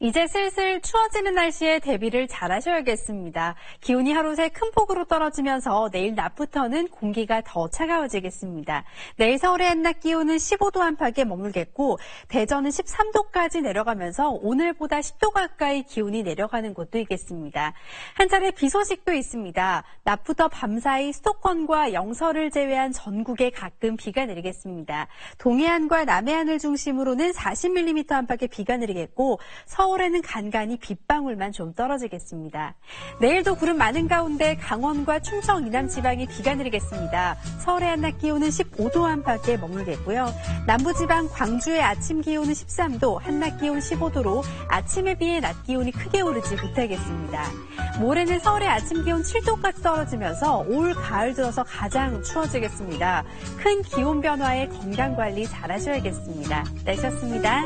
이제 슬슬 추워지는 날씨에 대비를 잘 하셔야겠습니다. 기온이 하루 새 큰 폭으로 떨어지면서 내일 낮부터는 공기가 더 차가워지겠습니다. 내일 서울의 한낮 기온은 15도 안팎에 머물겠고 대전은 13도까지 내려가면서 오늘보다 10도 가까이 기온이 내려가는 곳도 있겠습니다. 한 차례 비 소식도 있습니다. 낮부터 밤사이 수도권과 영서를 제외한 전국에 가끔 비가 내리겠습니다. 동해안과 남해안을 중심으로는 40mm 안팎의 비가 내리겠고 서울 에는 간간히 빗방울만 좀 떨어지겠습니다. 내일도 구름 많은 가운데 강원과 충청 이남 지방에 비가 내리겠습니다. 서울의 한낮 기온은 15도 안팎에 머물겠고요. 남부 지방 광주의 아침 기온은 13도, 한낮 기온 15도로 아침에 비해 낮 기온이 크게 오르지 못하겠습니다. 모레는 서울의 아침 기온 7도까지 떨어지면서 올 가을 들어서 가장 추워지겠습니다. 큰 기온 변화에 건강 관리 잘 하셔야겠습니다. 내셨습니다.